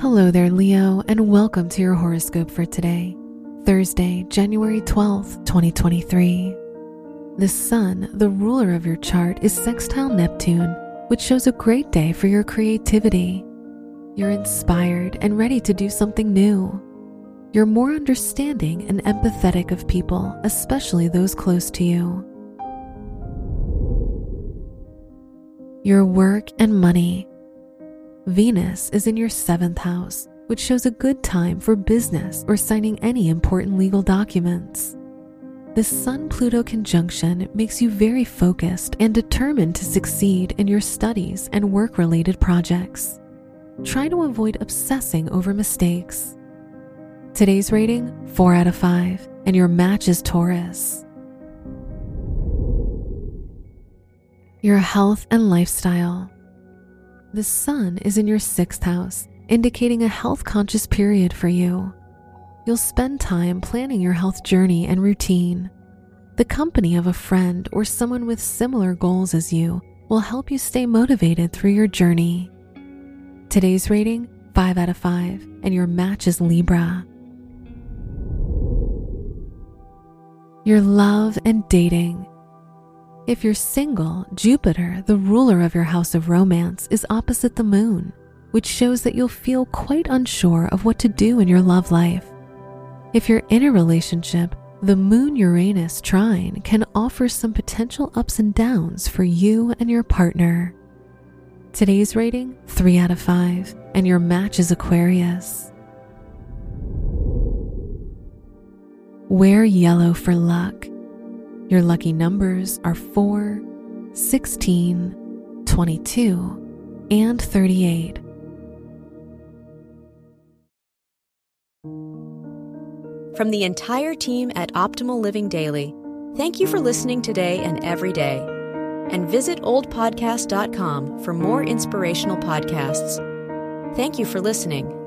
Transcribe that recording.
Hello there, Leo, and welcome to your horoscope for today, Thursday, January 12th, 2023. The Sun, the ruler of your chart, is sextile Neptune, which shows a great day for your creativity. You're inspired and ready to do something new. You're more understanding and empathetic of people, especially those close to you. Your work and money. Venus is in your seventh house, which shows a good time for business or signing any important legal documents. The Sun Pluto conjunction makes you very focused and determined to succeed in your studies and work related projects. Try to avoid obsessing over mistakes. Today's rating 4 out of 5, and your match is Taurus. Your health and lifestyle. The sun is in your sixth house, indicating a health conscious period for you. You'll spend time planning your health journey and routine. The company of a friend or someone with similar goals as you will help you stay motivated through your journey. Today's rating 5 out of 5, and your match is Libra. Your love and dating. If you're single, Jupiter, the ruler of your house of romance, is opposite the moon, which shows that you'll feel quite unsure of what to do in your love life. If you're in a relationship, the Moon Uranus trine can offer some potential ups and downs for you and your partner. Today's rating 3 out of 5, and your match is Aquarius. Wear yellow for luck. Your lucky numbers are 4, 16, 22, and 38. From the entire team at Optimal Living Daily, thank you for listening today and every day. And visit oldpodcast.com for more inspirational podcasts. Thank you for listening.